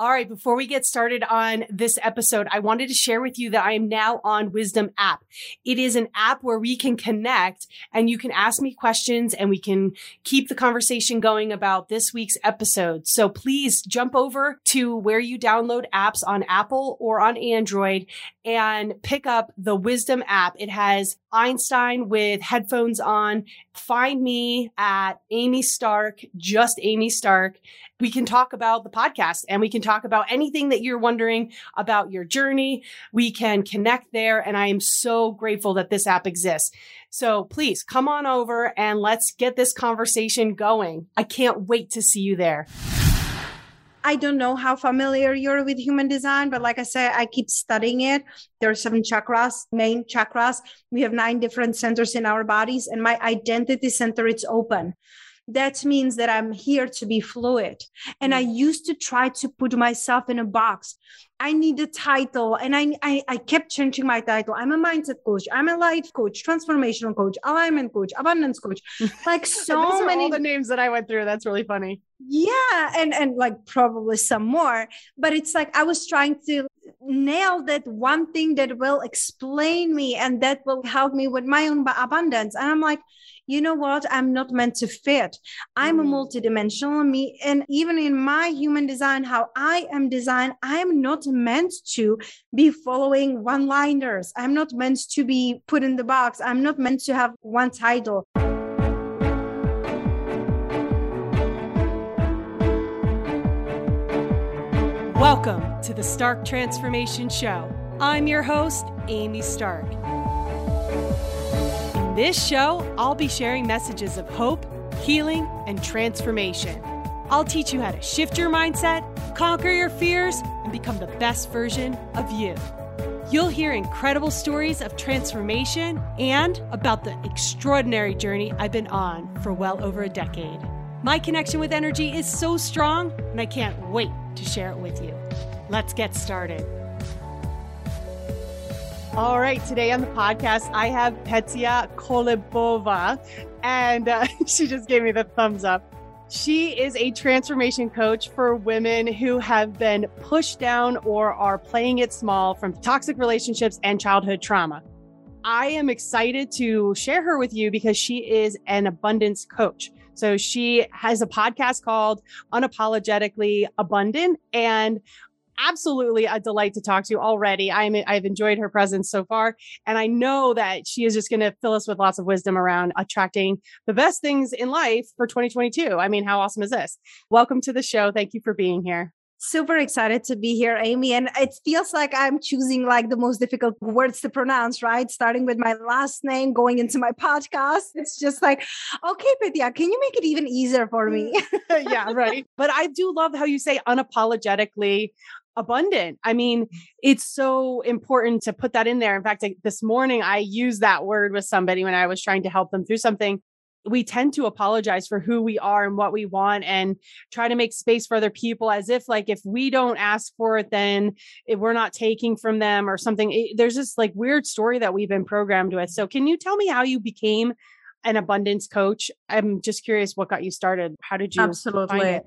All right, before we get started on this episode, I wanted to share with you that I am now on Wisdom app. It is an app where we can connect and you can ask me questions and we can keep the conversation going about this week's episode. So please jump over to where you download apps on Apple or on Android and pick up the Wisdom app. It has Einstein with headphones on. Find me at Amy Stark, just Amy Stark. We can talk about the podcast and we can talk about anything that you're wondering about your journey. We can connect there. And I am so grateful that this app exists. So please come on over and let's get this conversation going. I can't wait to see you there. I don't know how familiar you're with human design, but like I said, I keep studying it. There are seven chakras, main chakras. We have nine different centers in our bodies, and my identity center it's open that means that I'm here to be fluid. And I mm. used to try to put myself in a box. I need a title. And I, I, I, kept changing my title. I'm a mindset coach. I'm a life coach, transformational coach, alignment coach, abundance coach. Like so many all the names that I went through. That's really funny. Yeah. And and like probably some more. But it's like I was trying to nail that one thing that will explain me and that will help me with my own abundance. And I'm like, you know what? I'm not meant to fit. I'm a mm. multidimensional me. And even in my human design, how I am designed, I'm not meant to be following one liners. I'm not meant to be put in the box. I'm not meant to have one title. Welcome to the Stark Transformation Show. I'm your host, Amy Stark In this show, I'll be sharing messages of hope, healing, and transformation. I'll teach you how to shift your mindset, conquer your fears, and become the best version of you. You'll hear incredible stories of transformation and about the extraordinary journey I've been on for well over a decade. My connection with energy is so strong, and I can't wait to share it with you. Let's get started. All right, today on the podcast, I have Petia Kolibova, and uh, she just gave me the thumbs up. She is a transformation coach for women who have been pushed down or are playing it small from toxic relationships and childhood trauma. I am excited to share her with you because she is an abundance coach. So she has a podcast called Unapologetically Abundant. And absolutely a delight to talk to already. I'm I've enjoyed her presence so far, and I know that she is just going to fill us with lots of wisdom around attracting the best things in life for 2022. I mean, how awesome is this? Welcome to the show. Thank you for being here. Super excited to be here, Amy. And it feels like I'm choosing like the most difficult words to pronounce, right? Starting with my last name, going into my podcast. It's just like, okay, Petia, can you make it even easier for me? Mm. yeah, right. But I do love how you say unapologetically abundant. I mean, it's so important to put that in there. In fact, this morning I used that word with somebody when I was trying to help them through something. We tend to apologize for who we are and what we want and try to make space for other people as if like if we don't ask for it then if we're not taking from them or something. It, there's this like weird story that we've been programmed with. So can you tell me how you became an abundance coach? I'm just curious what got you started. How did you Absolutely.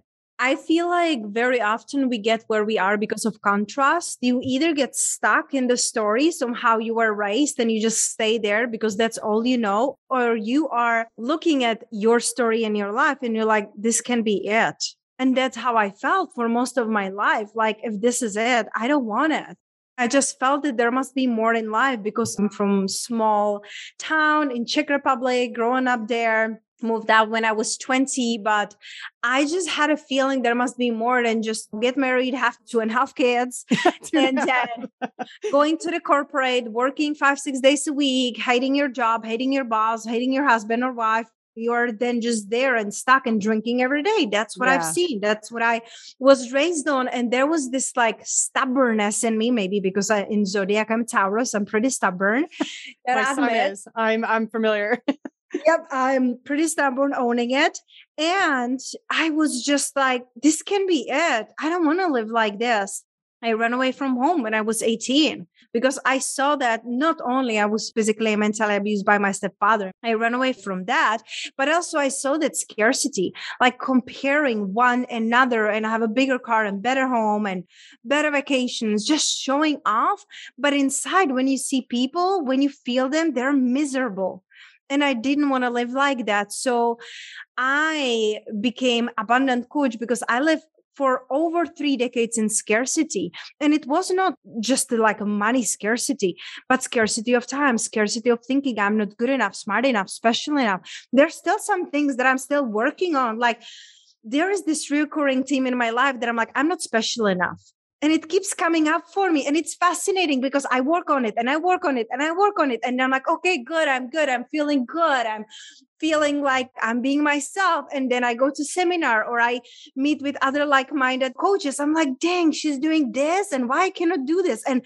I feel like very often we get where we are because of contrast. You either get stuck in the story, somehow you were raised and you just stay there because that's all you know, or you are looking at your story in your life and you're like, this can be it. And that's how I felt for most of my life. Like, if this is it, I don't want it. I just felt that there must be more in life because I'm from small town in Czech Republic, growing up there moved out when I was 20, but I just had a feeling there must be more than just get married, have two and a half kids, and then uh, going to the corporate, working five, six days a week, hating your job, hating your boss, hating your husband or wife. You're then just there and stuck and drinking every day. That's what yeah. I've seen. That's what I was raised on. And there was this like stubbornness in me, maybe because I, in Zodiac, I'm Taurus, I'm pretty stubborn. My son is. I'm I'm familiar yep, I'm pretty stubborn owning it. And I was just like, this can be it. I don't want to live like this. I ran away from home when I was 18 because I saw that not only I was physically and mentally abused by my stepfather, I ran away from that, but also I saw that scarcity, like comparing one another and I have a bigger car and better home and better vacations, just showing off. But inside, when you see people, when you feel them, they're miserable and i didn't want to live like that so i became abundant coach because i live for over three decades in scarcity. And it was not just like a money scarcity, but scarcity of time, scarcity of thinking I'm not good enough, smart enough, special enough. There's still some things that I'm still working on. Like there is this recurring theme in my life that I'm like, I'm not special enough and it keeps coming up for me and it's fascinating because i work on it and i work on it and i work on it and i'm like okay good i'm good i'm feeling good i'm feeling like i'm being myself and then i go to seminar or i meet with other like-minded coaches. I'm like dang she's doing this and why i cannot do this? And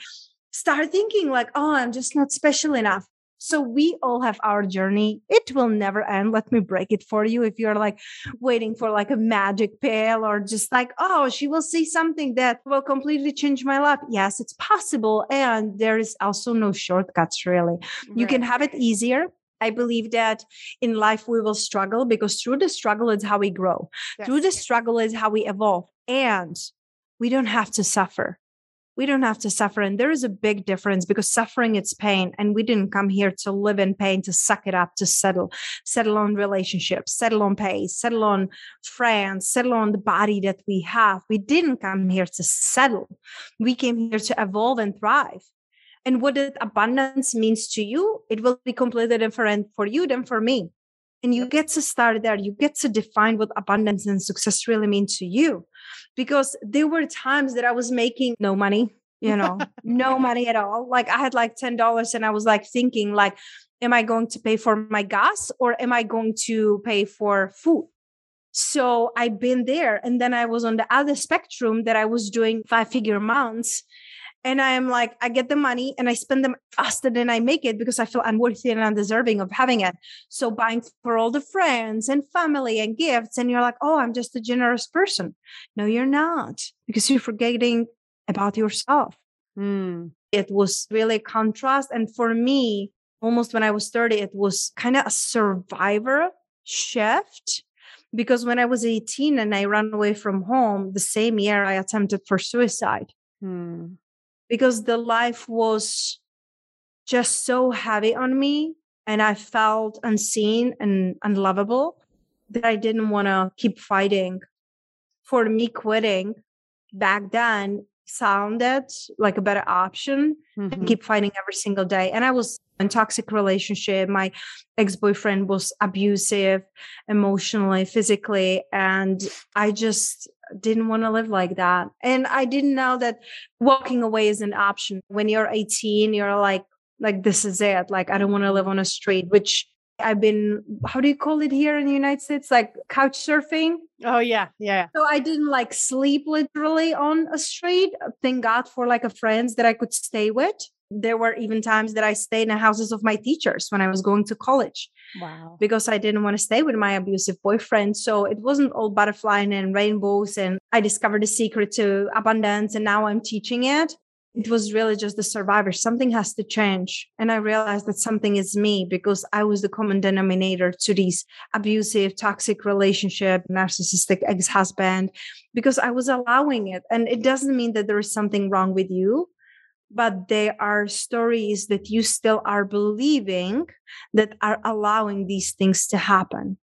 start thinking like oh i'm just not special enough so we all have our journey. It will never end. Let me break it for you. If you're like waiting for like a magic pill or just like, oh, she will see something that will completely change my life. Yes, it's possible. And there is also no shortcuts really. Right. You can have it easier. I believe that in life we will struggle because through the struggle is how we grow. Yes. Through the struggle is how we evolve. And we don't have to suffer we don't have to suffer. And there is a big difference because suffering it's pain. And we didn't come here to live in pain to suck it up to settle settle on relationships settle on pay settle on friends settle on the body that we have. We didn't come here to settle. We came here to evolve and thrive. And what abundance means to you it will be completely different for you than for me and you get to start there you get to define what abundance and success really mean to you because there were times that I was making no money, you know, no money at all. Like I had like $10 and I was like thinking like, am I going to pay for my gas or am I going to pay for food? So I've been there. And then I was on the other spectrum that I was doing five figure months and I'm like, I get the money and I spend them faster than I make it because I feel unworthy and undeserving of having it. So buying for all the friends and family and gifts, and you're like, oh, I'm just a generous person. No, you're not because you're forgetting about yourself. Mm. It was really a contrast. And for me, almost when I was 30, it was kind of a survivor shift because when I was 18 and I ran away from home, the same year I attempted for suicide. Hmm because the life was just so heavy on me and I felt unseen and unlovable that I didn't want to keep fighting. For me, quitting back then sounded like a better option mm-hmm. keep fighting every single day. And I was in toxic relationship. My ex-boyfriend was abusive emotionally, physically. And I just didn't want to live like that. And I didn't know that walking away is an option. When you're 18, you're like, like this is it. Like I don't want to live on a street, which I've been, how do you call it here in the United States? Like couch surfing. Oh yeah, yeah. So I didn't like sleep literally on a street. Thank God for like a friends that I could stay with there were even times that I stayed in the houses of my teachers when I was going to college. Wow. Because I didn't want to stay with my abusive boyfriend. So it wasn't all butterfly and rainbows. And I discovered the secret to abundance and now I'm teaching it. It was really just the survivor. Something has to change. And I realized that something is me because I was the common denominator to these abusive, toxic relationship, narcissistic ex-husband, because I was allowing it. And it doesn't mean that there is something wrong with you but there are stories that you still are believing that are allowing these things to happen.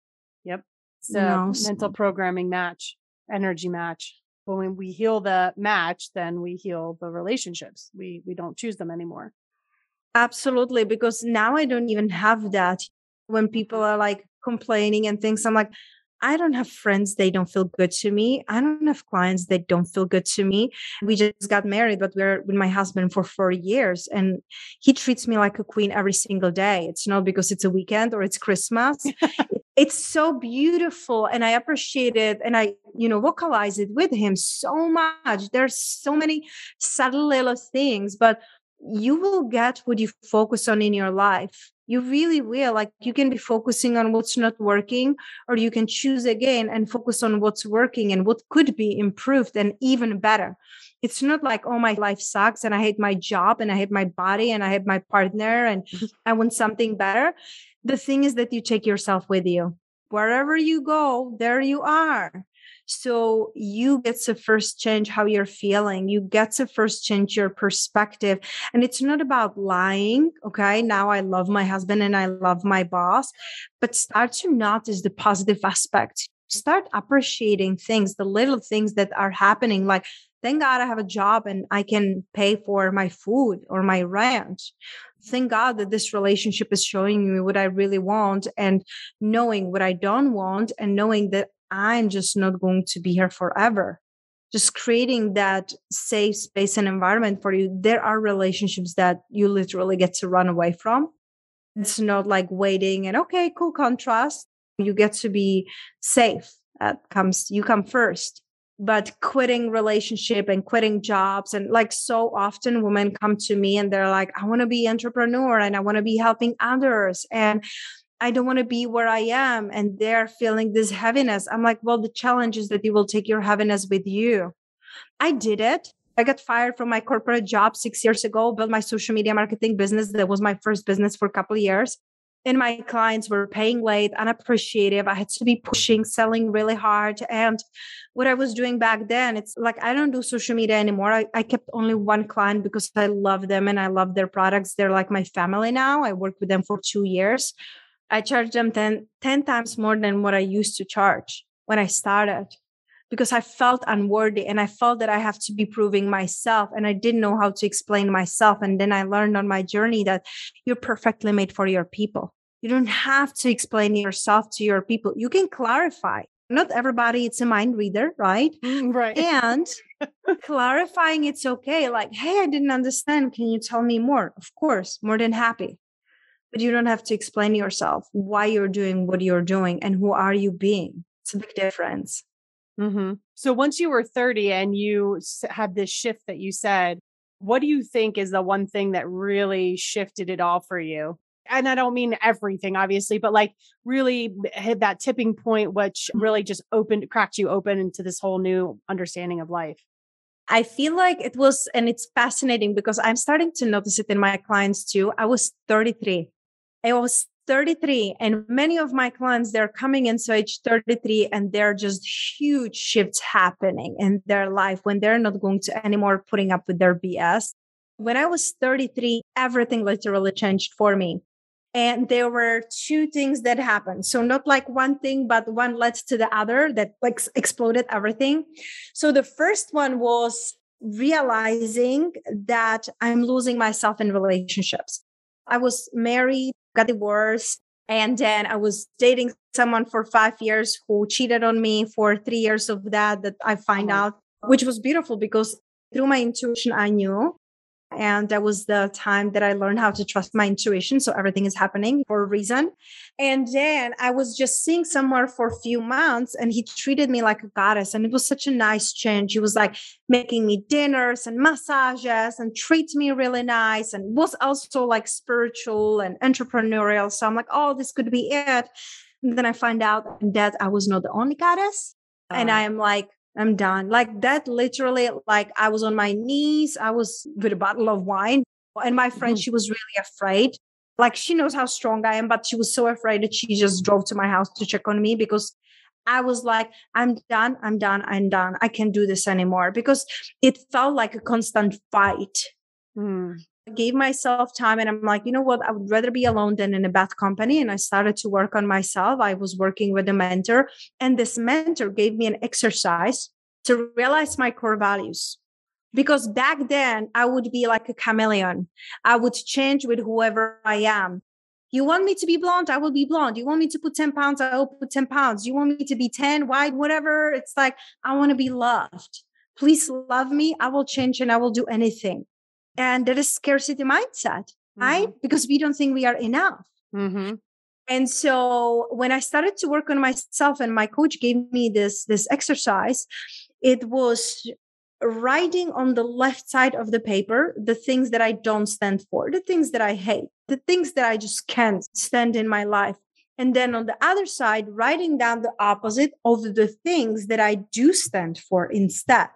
Yep. So you know, mental so. programming match, energy match. But when we heal the match, then we heal the relationships. We we don't choose them anymore. Absolutely, because now I don't even have that. When people are like complaining and things, I'm like, I don't have friends, they don't feel good to me. I don't have clients that don't feel good to me. We just got married, but we're with my husband for four years and he treats me like a queen every single day. It's not because it's a weekend or it's Christmas. it's so beautiful and I appreciate it. And I, you know, vocalize it with him so much. There's so many subtle little things, but you will get what you focus on in your life you really will like you can be focusing on what's not working or you can choose again and focus on what's working and what could be improved and even better It's not like, oh, my life sucks and I hate my job and I hate my body and I hate my partner and I want something better. The thing is that you take yourself with you. Wherever you go, there you are. So you get to first change how you're feeling. You get to first change your perspective. And it's not about lying. Okay. Now I love my husband and I love my boss, but start to notice the positive aspect. Start appreciating things, the little things that are happening. Like, thank God I have a job and I can pay for my food or my rent. Thank God that this relationship is showing me what I really want and knowing what I don't want and knowing that I'm just not going to be here forever. Just creating that safe space and environment for you. There are relationships that you literally get to run away from. It's not like waiting and okay, cool contrast. You get to be safe. That comes, you come first. But quitting relationship and quitting jobs and like so often women come to me and they're like, I want to be entrepreneur and I want to be helping others. And I don't want to be where I am. And they're feeling this heaviness. I'm like, well, the challenge is that you will take your heaviness with you. I did it. I got fired from my corporate job six years ago, built my social media marketing business. That was my first business for a couple of years. And my clients were paying late, unappreciative. I had to be pushing, selling really hard. And what I was doing back then, it's like I don't do social media anymore. I, I kept only one client because I love them and I love their products. They're like my family now. I worked with them for two years. I charge them 10, 10 times more than what I used to charge when I started because I felt unworthy and I felt that I have to be proving myself and I didn't know how to explain myself. And then I learned on my journey that you're perfectly made for your people. You don't have to explain yourself to your people. You can clarify. Not everybody it's a mind reader, right? Mm, right. And clarifying it's okay. Like, hey, I didn't understand. Can you tell me more? Of course, more than happy but you don't have to explain yourself why you're doing what you're doing and who are you being. It's a big difference. Mm-hmm. So once you were 30 and you had this shift that you said, what do you think is the one thing that really shifted it all for you? And I don't mean everything, obviously, but like really hit that tipping point, which mm-hmm. really just opened, cracked you open into this whole new understanding of life. I feel like it was, and it's fascinating because I'm starting to notice it in my clients too. I was 33 I was 33 and many of my clients they're coming in so age 33 and they're just huge shifts happening in their life when they're not going to anymore putting up with their BS. When I was 33, everything literally changed for me. And there were two things that happened. So not like one thing, but one led to the other that like exploded everything. So the first one was realizing that I'm losing myself in relationships. I was married got divorced. And then I was dating someone for five years who cheated on me for three years of that, that I find oh out, which was beautiful because through my intuition, I knew and that was the time that I learned how to trust my intuition. So everything is happening for a reason. And then I was just seeing someone for a few months and he treated me like a goddess. And it was such a nice change. He was like making me dinners and massages and treats me really nice and was also like spiritual and entrepreneurial. So I'm like, oh, this could be it. And then I find out that I was not the only goddess. And ah. I am like, I'm done. Like that literally, like I was on my knees. I was with a bottle of wine. And my friend, mm-hmm. she was really afraid. Like she knows how strong I am, but she was so afraid that she just drove to my house to check on me because I was like, I'm done, I'm done, I'm done. I can't do this anymore because it felt like a constant fight. Mm gave myself time and I'm like, you know what? I would rather be alone than in a bad company. And I started to work on myself. I was working with a mentor, and this mentor gave me an exercise to realize my core values. Because back then I would be like a chameleon. I would change with whoever I am. You want me to be blonde? I will be blonde. You want me to put 10 pounds? I will put 10 pounds. You want me to be 10, wide, whatever? It's like, I want to be loved. Please love me. I will change and I will do anything and there is scarcity mindset mm-hmm. right because we don't think we are enough mm-hmm. and so when i started to work on myself and my coach gave me this this exercise it was writing on the left side of the paper the things that i don't stand for the things that i hate the things that i just can't stand in my life and then on the other side writing down the opposite of the things that i do stand for instead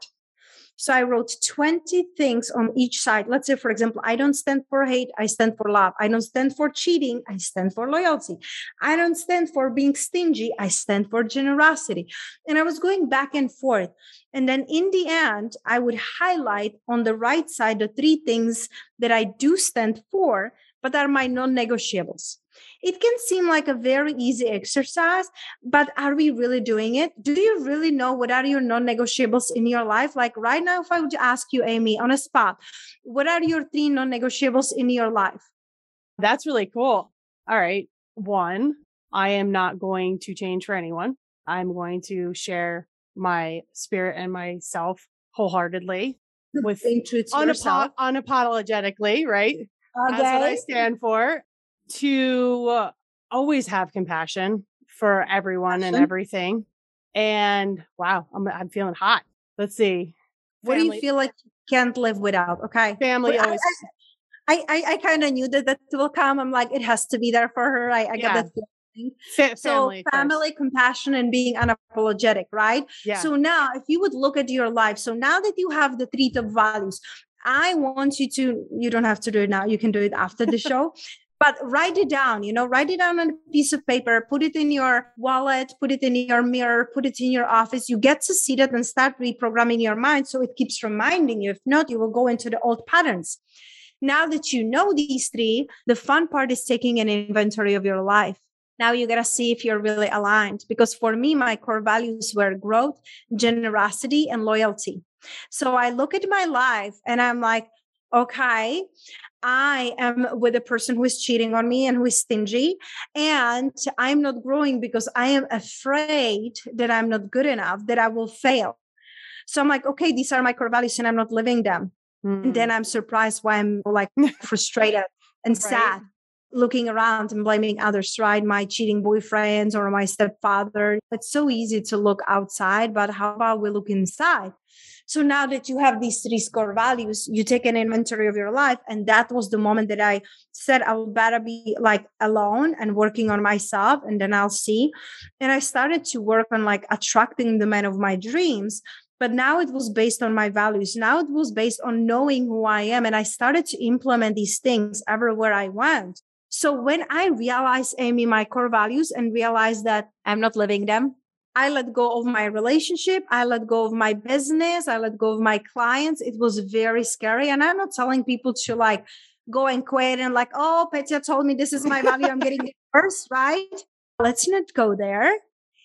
So I wrote 20 things on each side. Let's say, for example, I don't stand for hate, I stand for love. I don't stand for cheating, I stand for loyalty. I don't stand for being stingy, I stand for generosity. And I was going back and forth. And then in the end, I would highlight on the right side the three things that I do stand for, but are my non negotiables. It can seem like a very easy exercise, but are we really doing it? Do you really know what are your non negotiables in your life? Like right now, if I would ask you, Amy, on a spot, what are your three non negotiables in your life? That's really cool. All right. One, I am not going to change for anyone. I'm going to share my spirit and myself wholeheartedly with unapo- unapologetically, right? Okay. That's what I stand for to uh, always have compassion for everyone and everything. And wow, I'm I'm feeling hot. Let's see. What do you feel like you can't live without? Okay. Family always I I, I kind of knew that that will come. I'm like, it has to be there for her. I, I yeah. get that feeling. Fa- so family, first. compassion, and being unapologetic, right? Yeah. So now, if you would look at your life, so now that you have the three top values, I want you to. You don't have to do it now. You can do it after the show but write it down you know write it down on a piece of paper put it in your wallet put it in your mirror put it in your office. You get to see that and start reprogramming your mind so it keeps reminding you. If not you will go into the old patterns. Now that you know these three the fun part is taking an inventory of your life. Now you got to see if you're really aligned because for me my core values were growth generosity and loyalty. So i look at my life and i'm like okay I am with a person who is cheating on me and who is stingy, and I'm not growing because I am afraid that I'm not good enough, that I will fail. So I'm like, okay, these are my core values and I'm not living them. Mm. And then hmm. I'm surprised why I'm like frustrated and right. sad looking around and blaming others, right? My cheating boyfriends or my stepfather. It's so easy to look outside, but how about we look inside? So now that you have these three core values, you take an inventory of your life. And that was the moment that I said, I would better be like alone and working on myself, and then I'll see. And I started to work on like attracting the man of my dreams. But now it was based on my values. Now it was based on knowing who I am. And I started to implement these things everywhere I went. So when I realized, Amy, my core values and realized that I'm not living them, I let go of my relationship. I let go of my business. I let go of my clients. It was very scary. And I'm not telling people to like go and quit and like, oh, Petia told me this is my value. I'm getting it first, right? Let's not go there.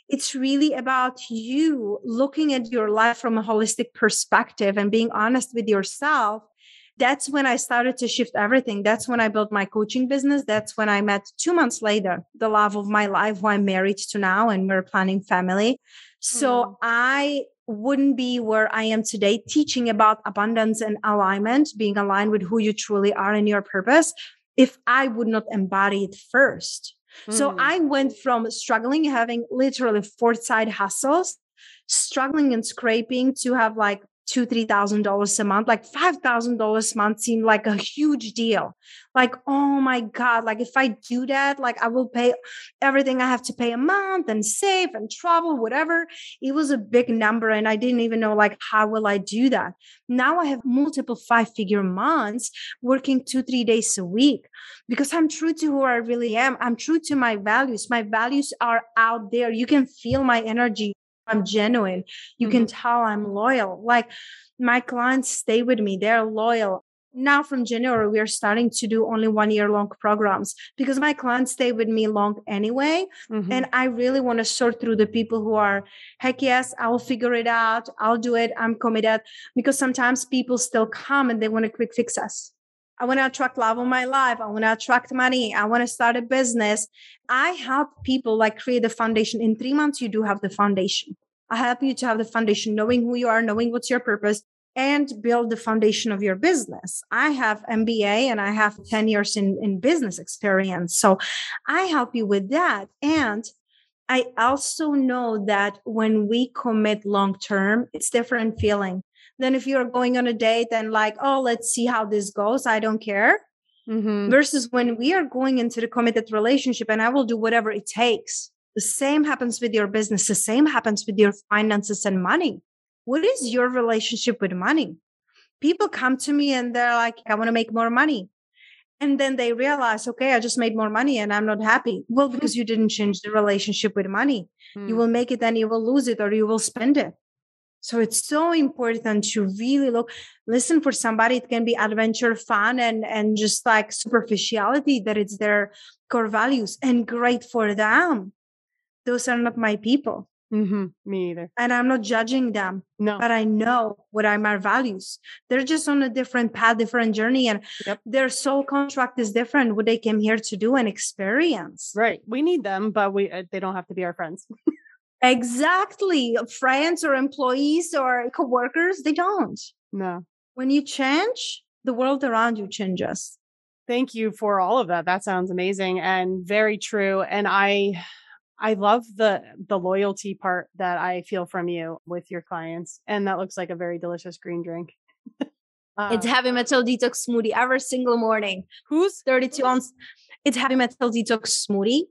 It's really about you looking at your life from a holistic perspective and being honest with yourself that's when I started to shift everything. That's when I built my coaching business. That's when I met two months later the love of my life, who I'm married to now, and we're planning family. So mm. I wouldn't be where I am today teaching about abundance and alignment, being aligned with who you truly are and your purpose, if I would not embody it first. Mm. So I went from struggling, having literally four side hustles, struggling and scraping to have like two three thousand dollars a month like five thousand dollars a month seemed like a huge deal. Like oh my god like if i do that like i will pay everything i have to pay a month and save and travel whatever. It was a big number and i didn't even know like how will i do that? Now i have multiple five figure months working two three days a week because i'm true to who i really am. I'm true to my values. My values are out there. You can feel my energy I'm genuine. You mm-hmm. can tell I'm loyal. Like my clients stay with me, they're loyal. Now from January, we are starting to do only one year long programs because my clients stay with me long anyway. Mm-hmm. And I really want to sort through the people who are, heck yes, I'll figure it out. I'll do it. I'm committed because sometimes people still come and they want a quick fixes. I want to attract love in my life. I want to attract money. I want to start a business. I help people like create the foundation. In three months, you do have the foundation. I help you to have the foundation, knowing who you are, knowing what's your purpose, and build the foundation of your business. I have MBA and I have 10 years in, in business experience. So I help you with that. And I also know that when we commit long term, it's different feeling than if you're going on a date and like, oh, let's see how this goes. I don't care. Mm-hmm. Versus when we are going into the committed relationship and I will do whatever it takes. The same happens with your business. The same happens with your finances and money. what is your relationship with money? People come to me and they're like, I want to make more money. And then they realize, okay, I just made more money and I'm not happy. Well, Hmm. because you didn't change the relationship with money. You Mm. will make it and you will lose it or you will spend it. So it's so important to really look, listen for somebody. It can be adventure, fun, and and just like superficiality that it's their core values and great for them. Those are not my people. hmm Me either. And I'm not judging them, No. but I know what are my values. They're just on a different path, different journey, and Yep. their soul contract is different. What they came here to do and experience. Right. We need them, but we uh, they don't have to be our friends. Exactly. Friends or employees or coworkers, they don't. No. When you change, the world around you changes. Thank you for all of that. That sounds amazing and very true. And I I love the the loyalty part that I feel from you with your clients. And that looks like a very delicious green drink. it's Uh, heavy metal detox smoothie every single morning. who's 32 ounce. It's heavy metal detox smoothie.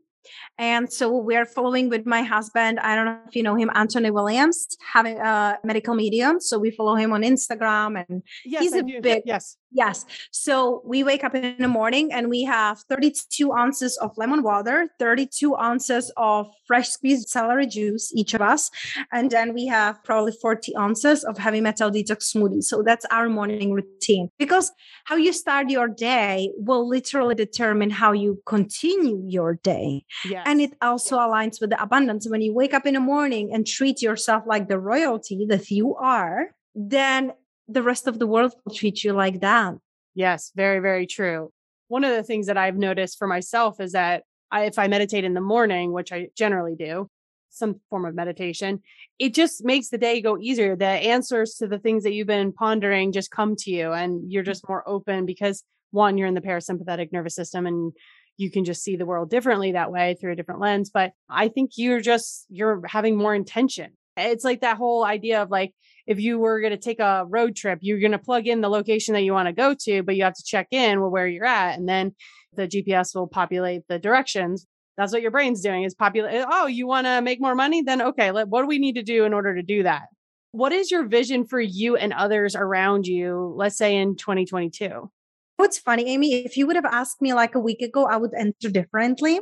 And so we're following with my husband. I don't know if you know him, Anthony Williams, having a medical medium. So we follow him on Instagram and yes, he's I a do. big- yes. Yes. So we wake up in the morning and we have 32 ounces of lemon water, 32 ounces of fresh squeezed celery juice, each of us. And then we have probably 40 ounces of heavy metal detox smoothie. So that's our morning routine because how you start your day will literally determine how you continue your day. Yes. And it also aligns with the abundance. When you wake up in the morning and treat yourself like the royalty that you are, then the rest of the world will treat you like that. Yes, very, very true. One of the things that I've noticed for myself is that I, if I meditate in the morning, which I generally do, some form of meditation, it just makes the day go easier. The answers to the things that you've been pondering just come to you and you're just more open because one, you're in the parasympathetic nervous system and you can just see the world differently that way through a different lens. But I think you're just, you're having more intention. It's like that whole idea of like, if you were going to take a road trip, you're going to plug in the location that you want to go to, but you have to check in with where you're at. And then the GPS will populate the directions. That's what your brain's doing is populate. Eh, oh, you want to make more money? Then okay, let, what do we need to do in order to do that? What is your vision for you and others around you, let's say in 2022? What's funny, Amy, if you would have asked me like a week ago, I would answer differently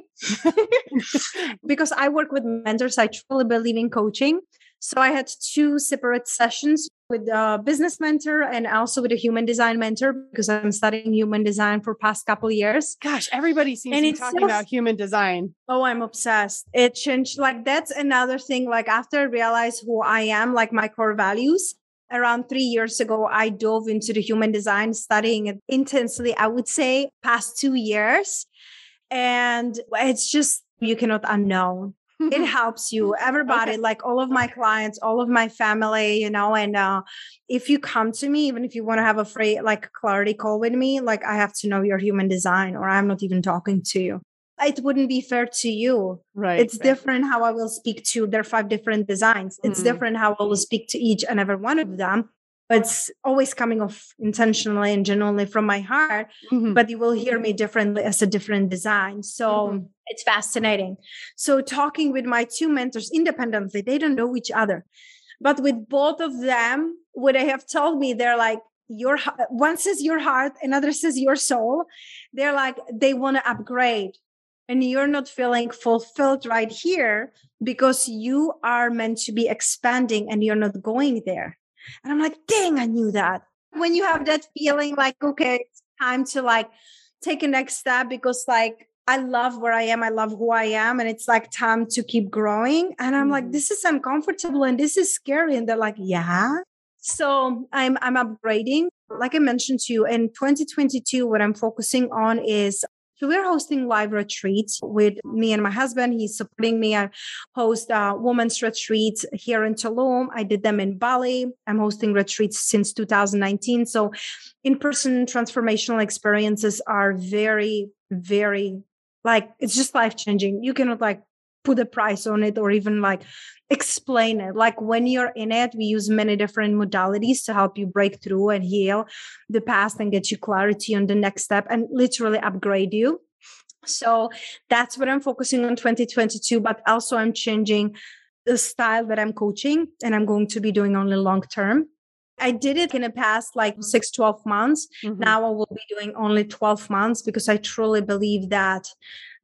because I work with mentors. I truly believe in coaching. So I had two separate sessions with a business mentor and also with a human design mentor because I'm studying human design for past couple years. Gosh, everybody seems And to be talking so about human design. Oh, I'm obsessed. It changed. Like that's another thing. Like after I realized who I am, like my core values, around three years ago, I dove into the human design, studying it intensely. I would say past two years, and it's just you cannot unknown. It helps you, everybody, Okay. like all of my clients, all of my family, you know. And uh, if you come to me, even if you want to have a free like clarity call with me, like I have to know your human design, or I'm not even talking to you it wouldn't be fair to you. right. It's right. different how I will speak to. There are five different designs. It's Mhm. different how I will speak to each and every one of them. But it's always coming off intentionally and genuinely from my heart. Mhm. But you will hear me differently as a different design. So Mhm. it's fascinating. So talking with my two mentors independently, they don't know each other. But with both of them, what they have told me, they're like, your one says your heart, another says your soul. They're like, they want to upgrade and you're not feeling fulfilled right here because you are meant to be expanding and you're not going there. And I'm like, dang, I knew that. When you have that feeling like, okay, it's time to like take a next step because like I love where I am, I love who I am, and it's like time to keep growing. And I'm like, Mhm. this is uncomfortable and this is scary. And they're like, yeah. So I'm I'm upgrading. Like I mentioned to you, in 2022, what I'm focusing on is so we're hosting live retreats with me and my husband. He's supporting me. I host uh, women's retreats here in Tulum. I did them in Bali. I'm hosting retreats since 2019. So in-person transformational experiences are very, very like it's just life changing. You cannot like put a price on it or even like explain it. Like when you're in it, we use many different modalities to help you break through and heal the past and get you clarity on the next step and literally upgrade you. So that's what I'm focusing on 2022, but also I'm changing the style that I'm coaching and I'm going to be doing only long term. I did it in the past like six, 12 months. Mm-hmm. Now I will be doing only 12 months because I truly believe that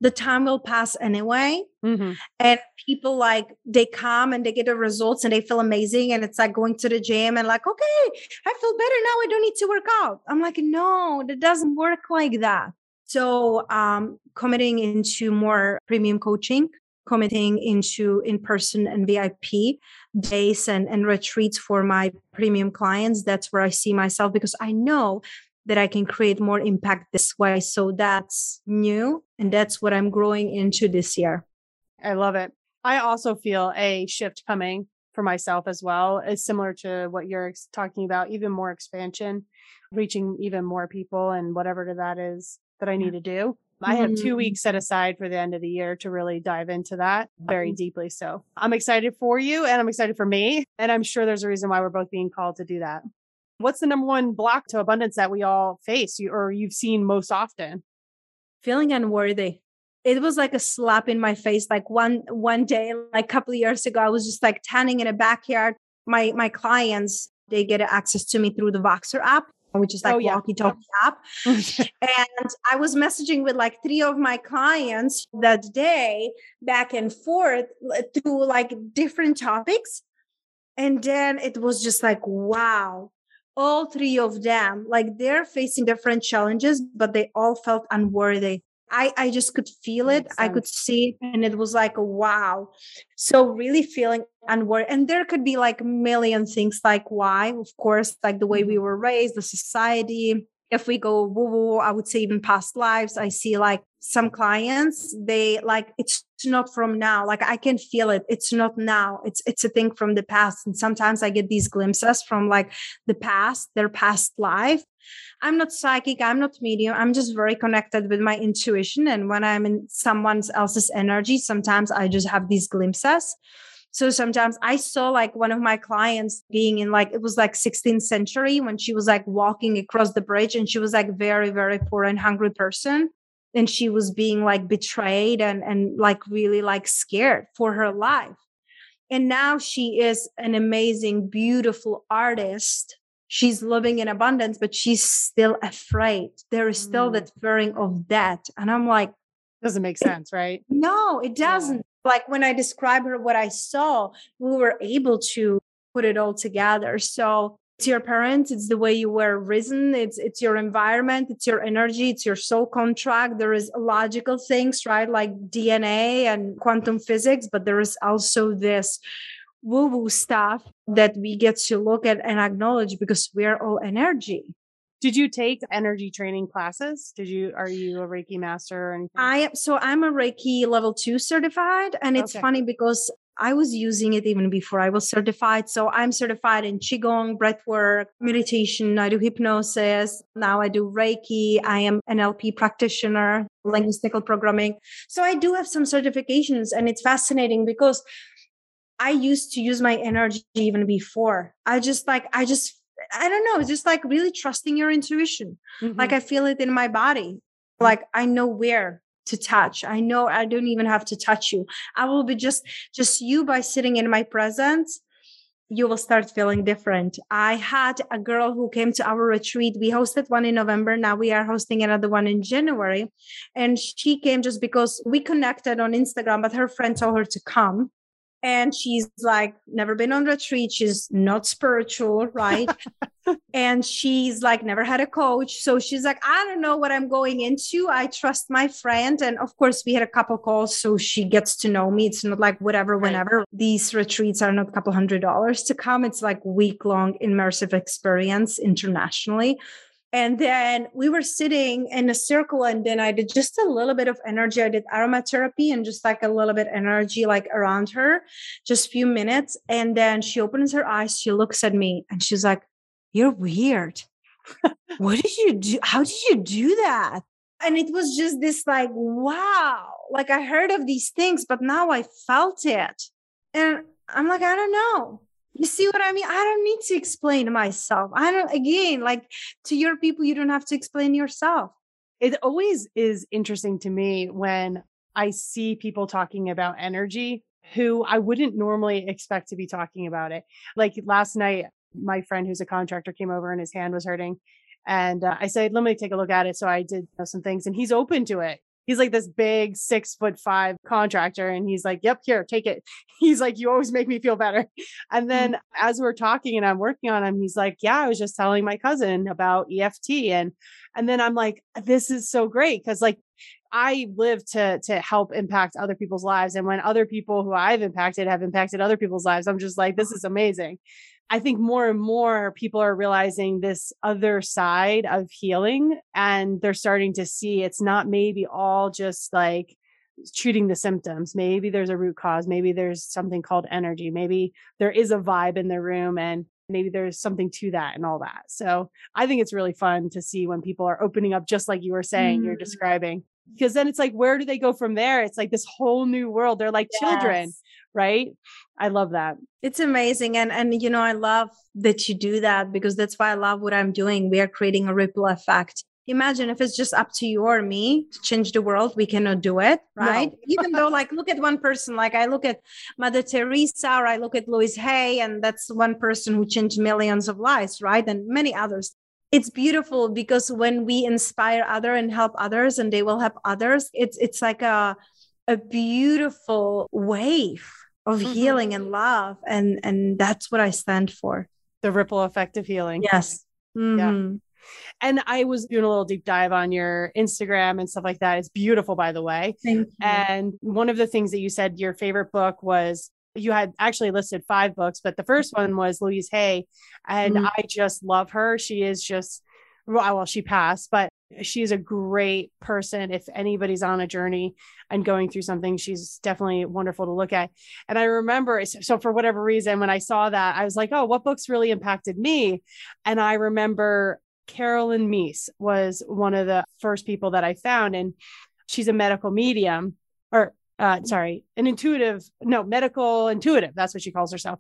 the time will pass anyway. Mm-hmm. And people like they come and they get the results and they feel amazing. And it's like going to the gym and like, okay, I feel better now. I don't need to work out. I'm like, no, that doesn't work like that. So um committing into more premium coaching committing into in-person and VIP days and, and retreats for my premium clients. That's where I see myself because I know that I can create more impact this way. So that's new. And that's what I'm growing into this year. I love it. I also feel a shift coming for myself as well. It's similar to what you're talking about, even more expansion, reaching even more people and whatever that is that I need to do. I have two mm-hmm. weeks set aside for the end of the year to really dive into that very deeply. So I'm excited for you and I'm excited for me. And I'm sure there's a reason why we're both being called to do that. What's the number one block to abundance that we all face or you've seen most often? Feeling unworthy. It was like a slap in my face. Like one one day, like a couple of years ago, I was just like tanning in a backyard. My my clients, they get access to me through the Voxer app which is like oh, yeah. walkie talkie app. and I was messaging with like three of my clients that day back and forth through like different topics. And then it was just like, wow, all three of them, like they're facing different challenges, but they all felt unworthy. I, I just could feel it. I could see it. And it was like, wow. So really feeling unworthy. And there could be like a million things like why, of course, like the way we mm-hmm. were raised, the society. If we go woo woo, I would say even past lives. I see like some clients, they like it's not from now. Like I can feel it. It's not now. It's it's a thing from the past. And sometimes I get these glimpses from like the past, their past life I'm not psychic, I'm not medium. I'm just very connected with my intuition. And when I'm in someone else's energy, sometimes I just have these glimpses. So sometimes I saw like one of my clients being in like, it was like 16th century when she was like walking across the bridge and she was like very, very poor and hungry person. And she was being like betrayed and, and like really like scared for her life. And now she is an amazing, beautiful artist she's living in abundance, but she's still afraid. There is still mm. that fearing of death. And I'm like, doesn't make sense, right? No, it doesn't. Yeah. Like when I describe her what I saw, we were able to put it all together. So it's your parents, it's the way you were risen, it's it's your environment, it's your energy, it's your soul contract. There is logical things, right? Like DNA and quantum physics, but there is also this woo woo stuff that we get to look at and acknowledge because we're all energy. Did you take energy training classes? Did you, are you a Reiki master or anything? I am. So I'm a Reiki level two certified. And it's okay. funny because I was using it even before I was certified. So I'm certified in Qigong, breathwork, meditation. I do hypnosis. Now I do Reiki. I am an LP practitioner, linguistic programming. So I do have some certifications and it's fascinating because I used to use my energy even before. I just like, I just, I don't know, just like really trusting your intuition. Mm-hmm. Like I feel it in my body. Like I know where to touch. I know I don't even have to touch you. I will be just, just you by sitting in my presence. You will start feeling different. I had a girl who came to our retreat. We hosted one in November. Now we are hosting another one in January. And she came just because we connected on Instagram, but her friend told her to come and she's like never been on retreat. She's not spiritual right? And she's like never had a coach. So she's like i don't know what i'm going into. I trust my friend. And of course we had a couple calls so she gets to know me. It's not like whatever whenever. These retreats are not a couple hundred dollars to come. It's like week long immersive experience internationally and then we were sitting in a circle, and then I did just a little bit of energy. I did aromatherapy and just like a little bit energy, like around her, just a few minutes. And then she opens her eyes, she looks at me, and she's like, You're weird. what did you do? How did you do that? And it was just this like, wow, like I heard of these things, but now I felt it. And I'm like, I don't know. You see what I mean? I don't need to explain myself. I don't, again, like to your people, you don't have to explain yourself. It always is interesting to me when I see people talking about energy who I wouldn't normally expect to be talking about it. Like last night, my friend who's a contractor came over and his hand was hurting. And uh, I said, let me take a look at it. So I did you know, some things and he's open to it. He's like this big six foot five contractor. And he's like, yep, here, take it. He's like, you always make me feel better. And then mm-hmm. as we're talking and I'm working on him, he's like, yeah, I was just telling my cousin about EFT. And, and then I'm like, this is so great. Cause like I live to to help impact other people's lives. And when other people who I've impacted have impacted other people's lives, I'm just like, this is amazing. I think more and more people are realizing this other side of healing and they're starting to see it's not maybe all just like treating the symptoms. Maybe there's a root cause. Maybe there's something called energy. Maybe there is a vibe in the room and maybe there's something to that and all that. So I think it's really fun to see when people are opening up, just like you were saying, mm. you're describing because then it's like where do they go from there it's like this whole new world they're like yes. children right? I love that. It's amazing and and you know i love that you do that because that's why i love what i'm doing. We are creating a ripple effect. Imagine if it's just up to you or me to change the world we cannot do it right? No. even though like look at one person like i look at mother teresa or i look at louise hay and that's one person who changed millions of lives right? And many others. It's beautiful because when we inspire other and help others and they will help others it's it's like a a beautiful wave of mm-hmm. healing and love and and that's what i stand for the ripple effect of healing yes mm-hmm. yeah and I was doing a little deep dive on your Instagram and stuff like that. It's beautiful, by the way. And one of the things that you said your favorite book was you had actually listed five books, but the first one was Louise Hay. And mm-hmm. I just love her. She is just, well, she passed, but she's a great person. If anybody's on a journey and going through something, she's definitely wonderful to look at. And I remember, so for whatever reason, when I saw that, I was like, oh, what books really impacted me? And I remember Caroline Myss was one of the first people that I found. And she's a medical medium or uh, sorry, an intuitive, no, medical intuitive. That's what she calls herself.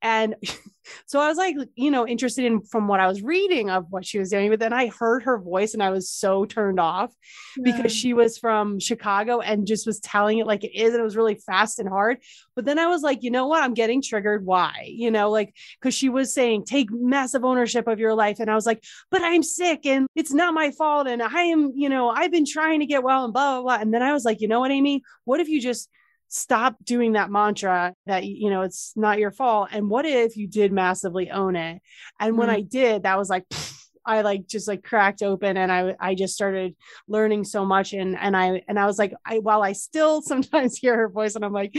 And so I was like, you know, interested in from what I was reading of what she was doing. But then I heard her voice and I was so turned off yeah. because she was from Chicago and just was telling it like it is. And it was really fast and hard. But then I was like, you know what? I'm getting triggered. Why? You know, like, because she was saying, take massive ownership of your life. And I was like, but I'm sick and it's not my fault. And I am, you know, I've been trying to get well and blah, blah, blah. And then I was like, you know what, Amy? What if you just stop doing that mantra that you know it's not your fault. And what if you did massively own it? And when mm-hmm. i did that was like I like just like cracked open and I I just started learning so much. And and I and I was like I while I still sometimes hear her voice and I'm like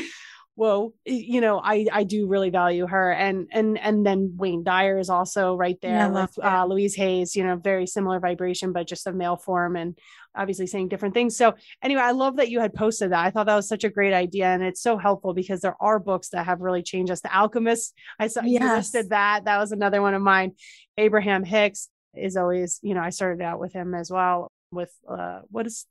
whoa you know I I do really value her and and and then Wayne Dyer is also right there yeah, with uh, Louise Hayes you know very similar vibration but just a male form and obviously saying different things. So anyway, I love that you had posted that. I thought that was such a great idea. And it's so helpful because there are books that have really changed us. The Alchemist, I saw yes. you listed that. That was another one of mine. Abraham Hicks is always, you know, I started out with him as well with uh what is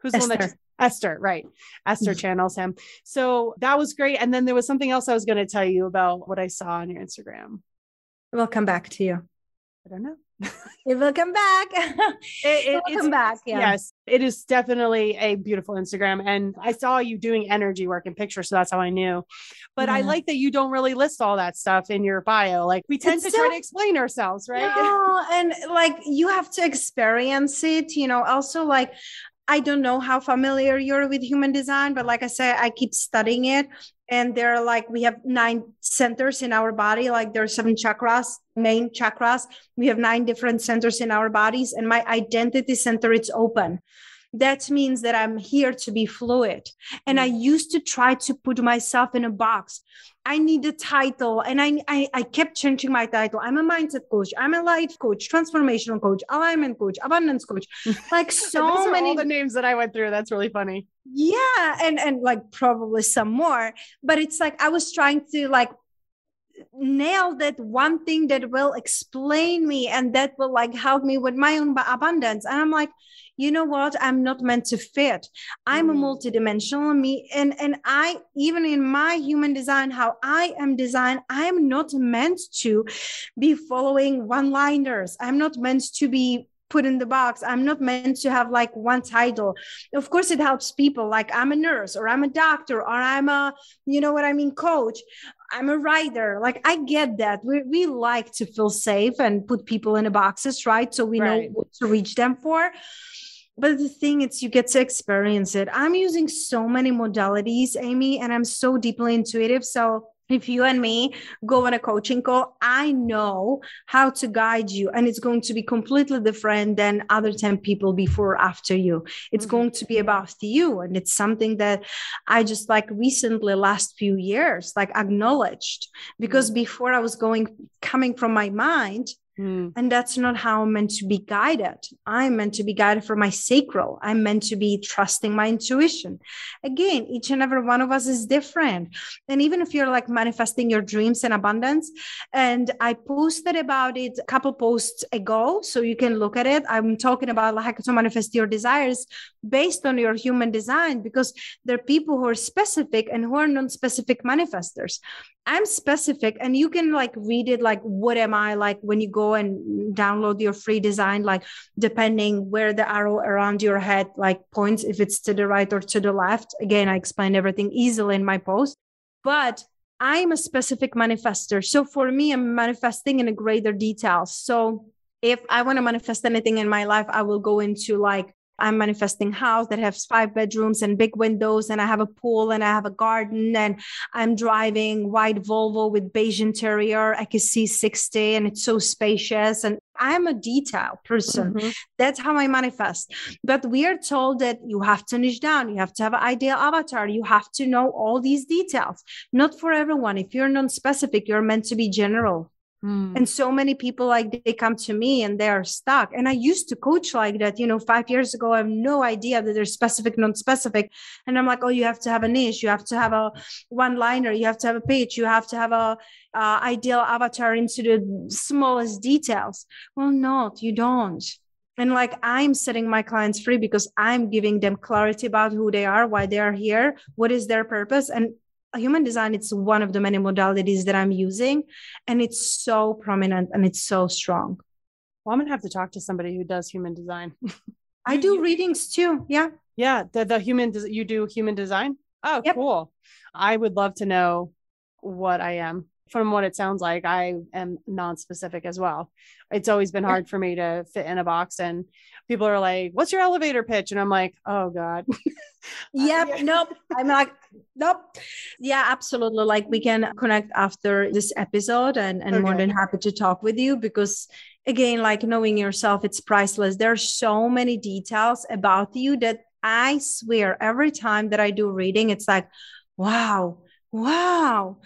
who's Esther. the one that just, Esther, right. Esther mm-hmm. channels him. So that was great. And then there was something else I was going to tell you about what I saw on your Instagram. We'll come back to you. I don't know it will come back. it, it will come back. Yeah. Yes, it is definitely a beautiful Instagram. And I saw you doing energy work in pictures, so that's how I knew. But yeah. I like that you don't really list all that stuff in your bio. Like we tend it's to still, try to explain ourselves, right? No, and like you have to experience it. You know, also like I don't know how familiar you're with human design, but like I said, I keep studying it. And there are like we have nine centers in our body like there are seven chakras main chakras. We have nine different centers in our bodies and my identity center it's open that means that i'm here to be fluid and i mm. used to try to put myself in a box I need a title. And I, I, I kept changing my title. I'm a mindset coach. I'm a life coach, transformational coach, alignment coach, abundance coach. Like so many all the names that I went through. That's really funny. Yeah. And and like probably some more. But it's like I was trying to like nail that one thing that will explain me and that will like help me with my own abundance. And I'm like, you know what i'm not meant to fit i'm mm. a multidimensional me and and i even in my human design how i am designed i'm not meant to be following one liners i'm not meant to be put in the box. I'm not meant to have like one title. Of course, it helps people. Like I'm a nurse or I'm a doctor or I'm a, you know what I mean, coach. I'm a writer. Like I get that. We we like to feel safe and put people in the boxes, right? So we right. know what to reach them for. But the thing is, you get to experience it. I'm using so many modalities, Amy, and I'm so deeply intuitive. So if you and me go on a coaching call, I know how to guide you, and it's going to be completely different than other 10 people before or after you. It's mm-hmm. going to be about you. And it's something that I just like recently, last few years, like acknowledged because mm-hmm. before I was going, coming from my mind, Mm. And that's not how I'm meant to be guided. I'm meant to be guided for my sacral. I'm meant to be trusting my intuition. Again, each and every one of us is different. And even if you're like manifesting your dreams in abundance, and I posted about it a couple posts ago, so you can look at it. I'm talking about like how to manifest your desires based on your human design because there are people who are specific and who are non-specific manifestors. I'm specific and you can like read it like what am I like when you go and download your free design like depending where the arrow around your head like points if it's to the right or to the left. Again I explain everything easily in my post. But I'm a specific manifester. So for me I'm manifesting in a greater detail. So if I want to manifest anything in my life I will go into like I'm manifesting house that has five bedrooms and big windows, and I have a pool and I have a garden, and I'm driving white Volvo with beige interior, I can see 60 and it's so spacious. And I'm a detail person. Mm-hmm. That's how I manifest. But we are told that you have to niche down, you have to have an ideal avatar, you have to know all these details. Not for everyone. If you're non specific, you're meant to be general. Mm. And so many people like they come to me and they are stuck. And I used to coach like that, you know, five years ago. I have no idea that there's specific, non-specific. And I'm like, oh, you have to have a niche, you have to have a one-liner, you have to have a page, you have to have a uh, ideal avatar into the smallest details. Well, not, you don't. And like I'm setting my clients free because I'm giving them clarity about who they are, why they are here, what is their purpose. And human design it's one of the many modalities that i'm using and it's so prominent and it's so strong. Well i'm gonna have to talk to somebody who does human design. I do readings too yeah. Yeah the, the human you do human design? Oh yep. cool. I would love to know what i am from what it sounds like i am non-specific as well. It's always been hard for me to fit in a box and people are like what's your elevator pitch? And i'm like oh god. Yep nope i'm like nope. Yeah absolutely. Like we can connect after this episode and and okay. more than happy to talk with you because again like knowing yourself it's priceless. There's so many details about you that i swear every time that i do reading it's like wow wow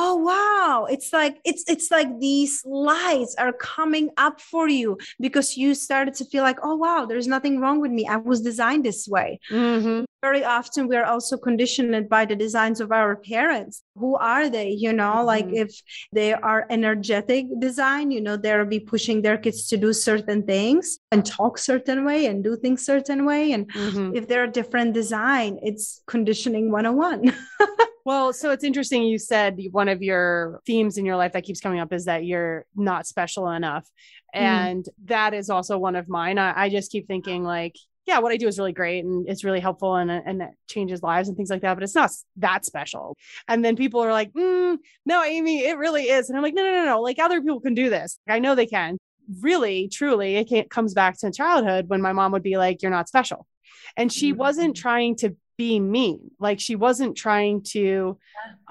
oh wow. It's like it's it's like these lights are coming up for you because you started to feel like oh wow there's nothing wrong with me. I was designed this way. Mm-hmm. very often we are also conditioned by the designs of our parents. Who are they? You know mm-hmm. like if they are energetic design you know they'll be pushing their kids to do certain things and talk certain way and do things certain way. And mm-hmm. if they're a different design it's conditioning 101 Well, so it's interesting. You said one of your themes in your life that keeps coming up is that you're not special enough. Mm. And that is also one of mine. I, I, just keep thinking, like, yeah, what I do is really great and it's really helpful and, and it changes lives and things like that, but it's not that special. And then people are like, mm, no, Amy, it really is. And I'm like, no, no, no, no. Like other people can do this. I know they can. Really, truly, it comes back to childhood when my mom would be like, you're not special. And she mm-hmm. wasn't trying to being mean. Like she wasn't trying to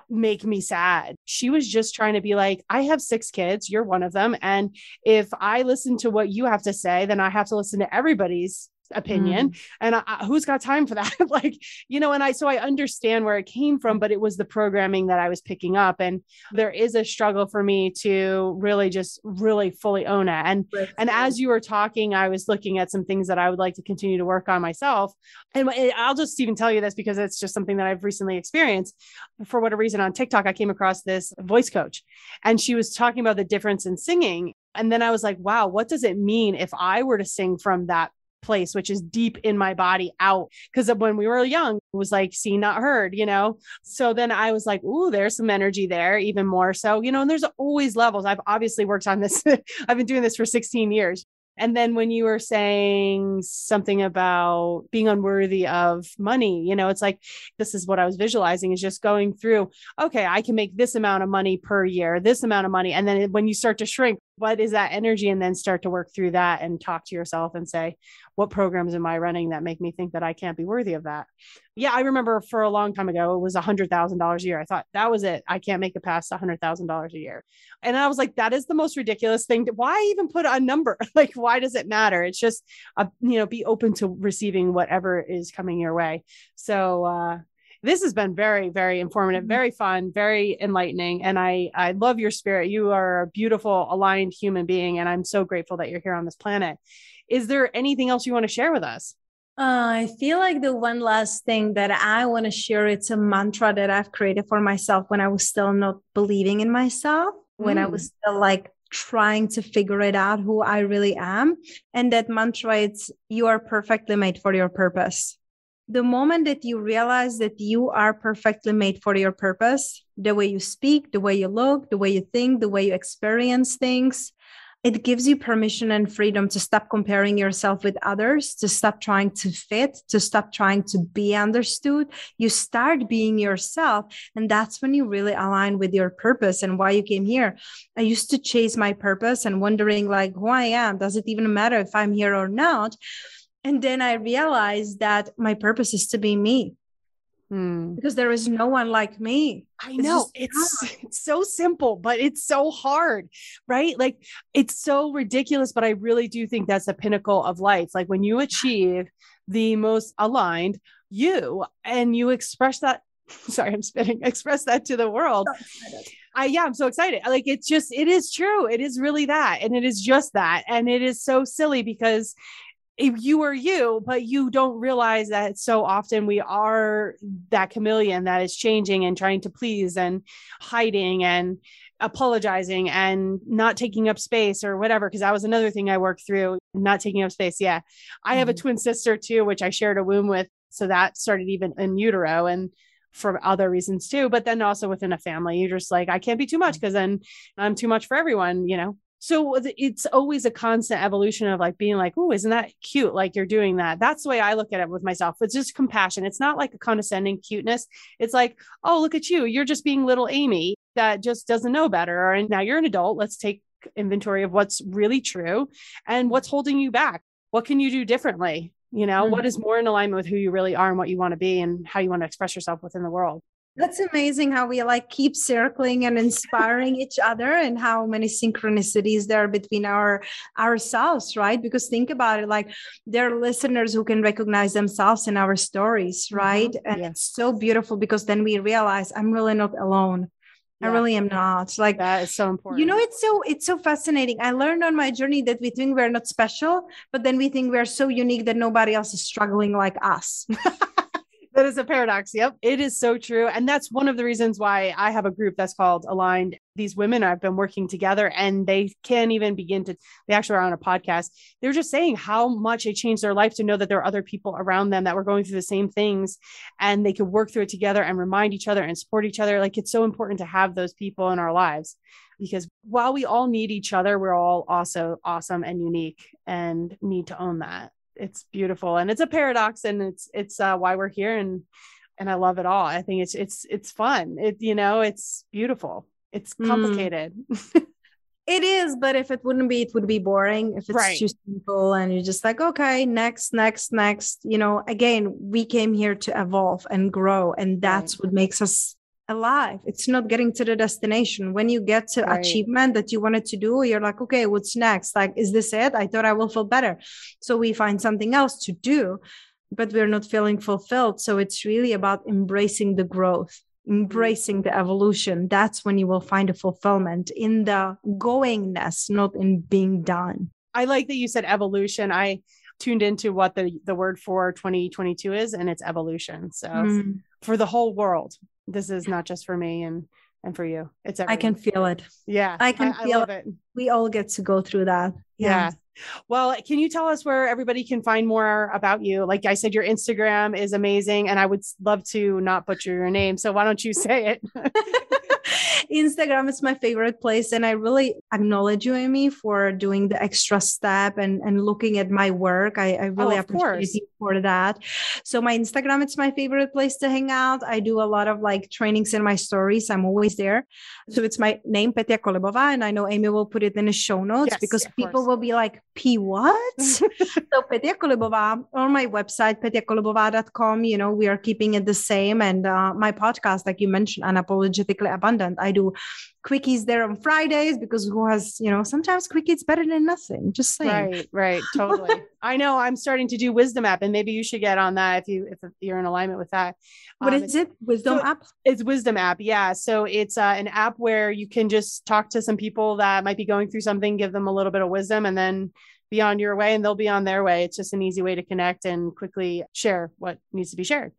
make me sad. She was just trying to be like, I have six kids, you're one of them. And if I listen to what you have to say, then I have to listen to everybody's opinion. Mm. and I, who's got time for that? Like you know and i so i understand where it came from but it was the programming that i was picking up. And there is a struggle for me to really just really fully own it. And right. and as you were talking i was looking at some things that i would like to continue to work on myself. And i'll just even tell you this because it's just something that i've recently experienced. For whatever reason on tiktok i came across this voice coach and she was talking about the difference in singing. And then I was like, wow, what does it mean if I were to sing from that place, which is deep in my body out. Because when we were young, it was like seen, not heard, you know? So then I was like, ooh, there's some energy there, even more so, you know, and there's always levels. I've obviously worked on this. I've been doing this for 16 years. And then when you were saying something about being unworthy of money, you know, it's like this is what I was visualizing is just going through, okay, I can make this amount of money per year, this amount of money. And then when you start to shrink, what is that energy? And then start to work through that and talk to yourself and say, what programs am I running that make me think that I can't be worthy of that? Yeah, I remember for a long time ago, it was a hundred thousand dollars a year. I thought that was it. I can't make it past a hundred thousand dollars a year. And I was like, that is the most ridiculous thing. Why even put a number? like, why does it matter? It's just, a, you know, be open to receiving whatever is coming your way. So, uh, this has been very very informative mm-hmm. very fun very enlightening and i i love your spirit you are a beautiful aligned human being and i'm so grateful that you're here on this planet is there anything else you want to share with us uh, I feel like the one last thing that I want to share, it's a mantra that I've created for myself when I was still not believing in myself, mm. when I was mm. still like trying to figure it out who I really am. And that mantra, it's you are perfectly made for your purpose the moment that you realize that you are perfectly made for your purpose, the way you speak, the way you look, the way you think, the way you experience things, it gives you permission and freedom to stop comparing yourself with others, to stop trying to fit, to stop trying to be understood. You start being yourself. And that's when you really align with your purpose and why you came here. I used to chase my purpose and wondering, like, who I am. Does it even matter if I'm here or not? And then I realized that my purpose is to be me. Hmm. Because there is no one like me. I know it's, it's, so simple, but it's so hard, right? Like it's so ridiculous, but I really do think that's the pinnacle of life. Like when you achieve the most aligned you and you express that sorry, I'm spitting, express that to the world. I yeah, I'm so excited. Like it's just it is true. It is really that. And it is just that. And it is so silly because if you are you, but you don't realize that so often we are that chameleon that is changing and trying to please and hiding and apologizing and not taking up space or whatever. Cause that was another thing I worked through, not taking up space. Yeah. I mm-hmm. have a mm-hmm. twin sister too, which I shared a womb with. So that started even in utero and for other reasons too. But then also within a family, you're just like, I can't be too much because then I'm too much for everyone, you know? So it's always a constant evolution of like being like oh isn't that cute? Like you're doing that. That's the way i look at it with myself. It's just compassion. It's not like a condescending cuteness. It's like oh look at you. You're just being little amy that just doesn't know better and now you're an adult. Let's take inventory of what's really true and what's holding you back. What can you do differently? You know mm-hmm. what is more in alignment with who you really are and what you want to be and how you want to express yourself within the world that's amazing how we like keep circling and inspiring each other and how many synchronicities there are between our ourselves, right? Because think about it, like there are listeners who can recognize themselves in our stories, mm-hmm. right? Mm-hmm. And yes. it's so beautiful because then we realize I'm really not alone. Yeah. I really am not. Like that is so important. You know, it's so it's so fascinating. I learned on my journey that we think we're not special, but then we think we're so unique that nobody else is struggling like us. that is a paradox. Yep. It is so true. And that's one of the reasons why I have a group that's called Aligned. These women I've been working together and they can't even begin to, they actually are on a podcast. They're just saying how much it changed their life to know that there are other people around them that were going through the same things and they could work through it together and remind each other and support each other. Like it's so important to have those people in our lives because while we all need each other, we're all also awesome and unique and need to own that it's beautiful and it's a paradox and it's it's uh, why we're here and and I love it all. I think it's it's it's fun. It you know it's beautiful. It's mm. complicated. Mm. it is, but if it wouldn't be, it would be boring. If it's right. too simple and you're just like, okay, next, next, next. You know, again, we came here to evolve and grow, and that's right. what makes us alive. It's not getting to the destination. When you get to right. achievement that you wanted to do you're like okay what's next? Like is this it? I thought i will feel better. So we find something else to do but we're not feeling fulfilled. So it's really about embracing the growth embracing the evolution. That's when you will find a fulfillment in the goingness not in being done. I like that you said evolution. I tuned into what the the word for 2022 is and it's evolution. So mm. for the whole world this is not just for me and and for you. It's everyone. I can feel it. Yeah. I can I, feel I it. it. We all get to go through that. Yeah. yeah. Well, can you tell us where everybody can find more about you? Like I said, your Instagram is amazing, and I would love to not butcher your name. So why don't you say it? Instagram is my favorite place. And I really acknowledge you, Amy, for doing the extra step and, and looking at my work. I, I really oh, appreciate course. you for that. So my Instagram, it's my favorite place to hang out. I do a lot of like trainings in my stories. I'm always there. So it's my name, Petia Kolibova, and I know Amy will put it in the show notes Yes, because people course. will be like, P what? so Petia Kolibova on my website, petiakolibova.com, you know, we are keeping it the same. And uh, my podcast, like you mentioned, Unapologetically Abundant, I do quickies there on Fridays because who has, you know, sometimes quickies better than nothing. Just saying. Right, right, totally. I know. I'm starting to do Wisdom app, and maybe you should get on that if you if you're in alignment with that. What Um, is it? Wisdom so- app? It's Wisdom app, yeah. So it's uh, an app where you can just talk to some people that might be going through something, give them a little bit of wisdom, and then be on your way, and they'll be on their way. It's just an easy way to connect and quickly share what needs to be shared.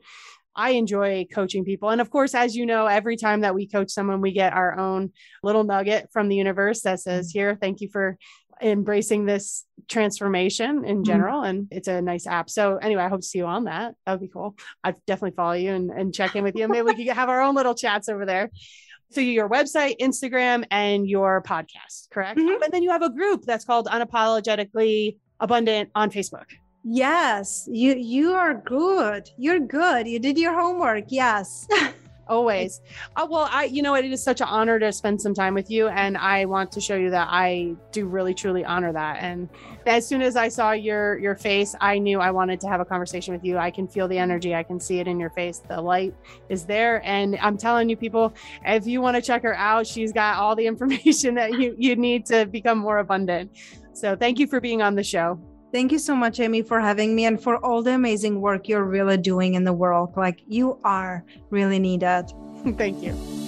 I enjoy coaching people. And of course, as you know, every time that we coach someone, we get our own little nugget from the universe that says, Here, thank you for embracing this transformation in general. And it's a nice app. So, anyway, I hope to see you on that. That would be cool. I'd definitely follow you and, and check in with you. Maybe we could have our own little chats over there. So, your website, Instagram, and your podcast, correct? Mhm. And then you have a group that's called Unapologetically Abundant on Facebook. Yes, you you are good. You're good. You did your homework. Yes. always. Uh, well i you know it is such an honor to spend some time with you and i want to show you that i do really truly honor that. And as soon as i saw your your face i knew i wanted to have a conversation with you. I can feel the energy. I can see it in your face. The light is there. And i'm telling you people if you want to check her out she's got all the information that you you need to become more abundant. So thank you for being on the show Thank you so much, Amy, for having me and for all the amazing work you're really doing in the world. Like you are really needed. thank you